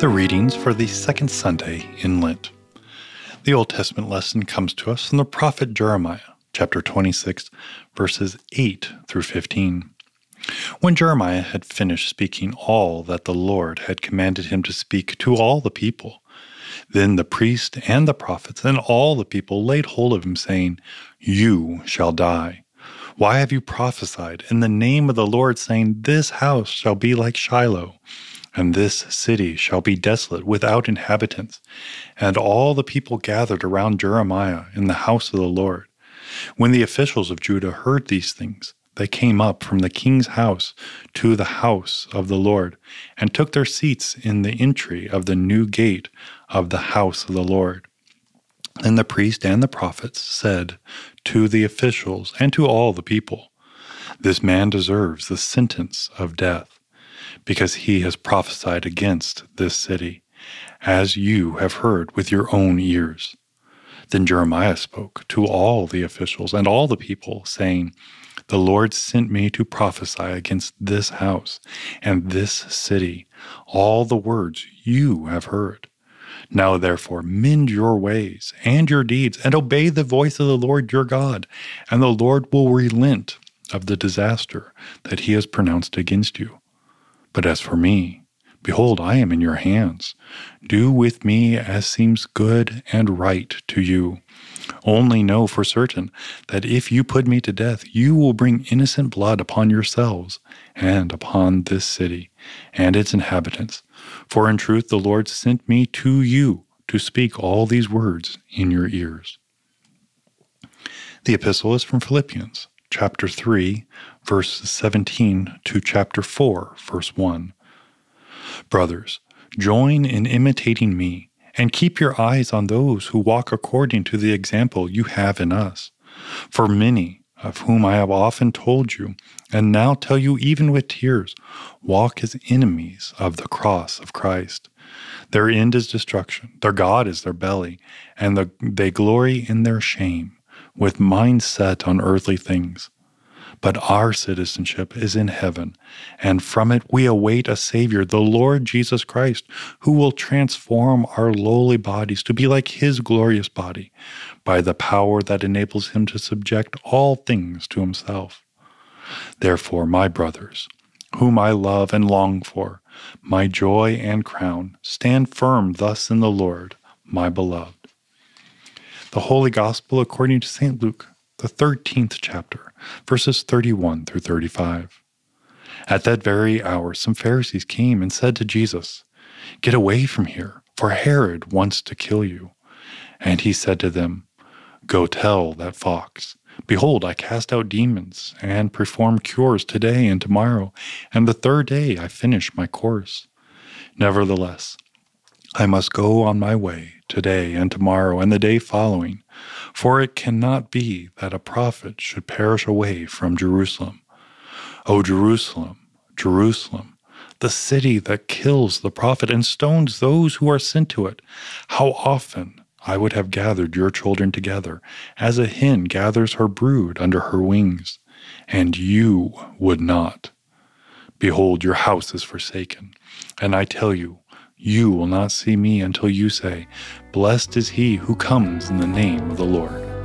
for the second Sunday in Lent. The Old Testament lesson comes to us from the prophet Jeremiah, chapter 26, verses 8 through 15. When Jeremiah had finished speaking all that the Lord had commanded him to speak to all the people, then the priest and the prophets and all the people laid hold of him, saying, You shall die. Why have you prophesied in the name of the Lord, saying, This house shall be like Shiloh? And this city shall be desolate without inhabitants. And all the people gathered around Jeremiah in the house of the Lord. When the officials of Judah heard these things, they came up from the king's house to the house of the Lord, and took their seats in the entry of the new gate of the house of the Lord. And the priest and the prophets said to the officials and to all the people, This man deserves the sentence of death because he has prophesied against this city, as you have heard with your own ears. Then Jeremiah spoke to all the officials and all the people, saying, The Lord sent me to prophesy against this house and this city, all the words you have heard. Now therefore mend your ways and your deeds, and obey the voice of the Lord your God, and the Lord will relent of the disaster that he has pronounced against you. But as for me, behold, I am in your hands. Do with me as seems good and right to you. Only know for certain that if you put me to death, you will bring innocent blood upon yourselves and upon this city and its inhabitants. For in truth, the Lord sent me to you to speak all these words in your ears. The epistle is from Philippians, chapter 3, verse 17 to chapter 4, verse 1. Brothers, join in imitating me, and keep your eyes on those who walk according to the example you have in us. For many, of whom I have often told you, and now tell you even with tears, walk as enemies of the cross of Christ. Their end is destruction, their God is their belly, and the, they glory in their shame, with minds set on earthly things. But our citizenship is in heaven, and from it we await a Savior, the Lord Jesus Christ, who will transform our lowly bodies to be like His glorious body by the power that enables Him to subject all things to Himself. Therefore, my brothers, whom I love and long for, my joy and crown, stand firm thus in the Lord, my beloved. The Holy Gospel according to St. Luke, the 13th chapter verses 31 through 35. At that very hour, some Pharisees came and said to Jesus, Get away from here, for Herod wants to kill you. And he said to them, Go tell that fox, Behold, I cast out demons and perform cures today and tomorrow, and the third day I finish my course. Nevertheless, I must go on my way today and tomorrow and the day following, for it cannot be that a prophet should perish away from Jerusalem. O Jerusalem, Jerusalem, the city that kills the prophet and stones those who are sent to it, how often I would have gathered your children together, as a hen gathers her brood under her wings, and you would not. Behold, your house is forsaken, and I tell you, you will not see me until you say, Blessed is he who comes in the name of the Lord.